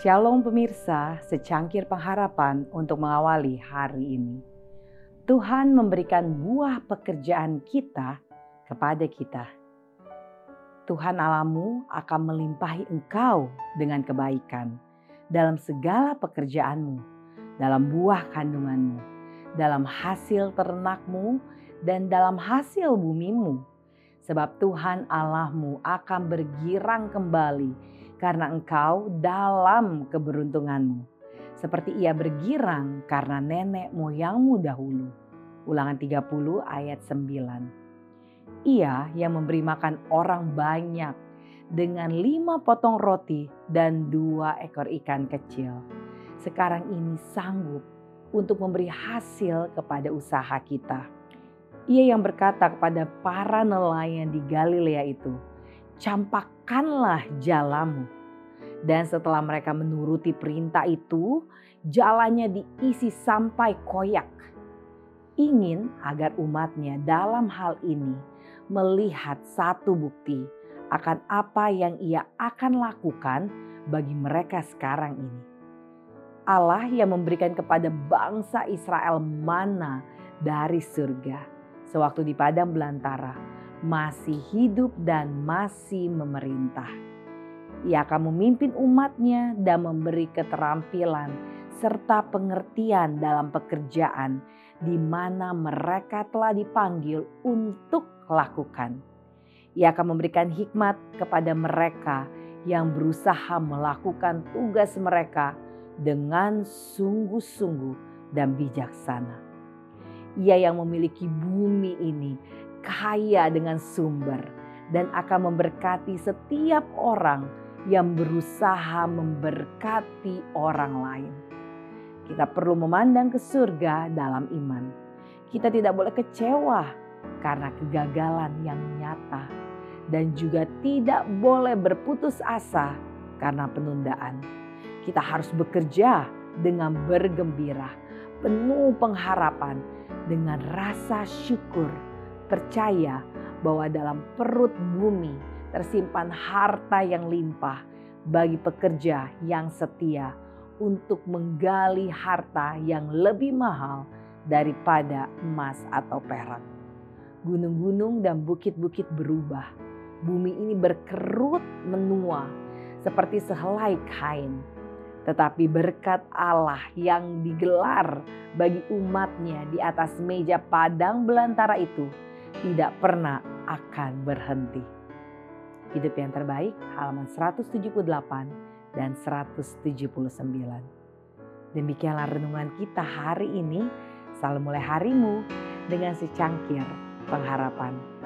Shalom pemirsa, secangkir pengharapan untuk mengawali hari ini. Tuhan memberikan buah pekerjaan kita kepada kita. Tuhan alamu akan melimpahi engkau dengan kebaikan dalam segala pekerjaanmu, dalam buah kandunganmu, dalam hasil ternakmu, dan dalam hasil bumimu. Sebab Tuhan Allahmu akan bergirang kembali karena engkau dalam keberuntunganmu. Seperti ia bergirang karena nenek moyangmu dahulu. Ulangan 30 ayat 9. Ia yang memberi makan orang banyak dengan lima potong roti dan dua ekor ikan kecil. Sekarang ini sanggup untuk memberi hasil kepada usaha kita. Ia yang berkata kepada para nelayan di Galilea itu, campakkanlah jalamu. Dan setelah mereka menuruti perintah itu, jalannya diisi sampai koyak. Ingin agar umatnya dalam hal ini melihat satu bukti akan apa yang ia akan lakukan bagi mereka sekarang ini. Allah yang memberikan kepada bangsa Israel mana dari surga sewaktu di padang belantara masih hidup dan masih memerintah. Ia akan memimpin umatnya dan memberi keterampilan serta pengertian dalam pekerjaan di mana mereka telah dipanggil untuk lakukan. Ia akan memberikan hikmat kepada mereka yang berusaha melakukan tugas mereka dengan sungguh-sungguh dan bijaksana. Ia yang memiliki bumi ini kaya dengan sumber dan akan memberkati setiap orang yang berusaha memberkati orang lain. Kita perlu memandang ke surga dalam iman. Kita tidak boleh kecewa karena kegagalan yang nyata dan juga tidak boleh berputus asa karena penundaan. Kita harus bekerja dengan bergembira, penuh pengharapan, dengan rasa syukur, percaya bahwa dalam perut bumi tersimpan harta yang limpah bagi pekerja yang setia untuk menggali harta yang lebih mahal daripada emas atau perak. Gunung-gunung dan bukit-bukit berubah bumi ini berkerut menua seperti sehelai kain. Tetapi berkat Allah yang digelar bagi umatnya di atas meja padang belantara itu tidak pernah akan berhenti. Hidup yang terbaik halaman 178 dan 179. Demikianlah renungan kita hari ini. Selalu mulai harimu dengan secangkir pengharapan.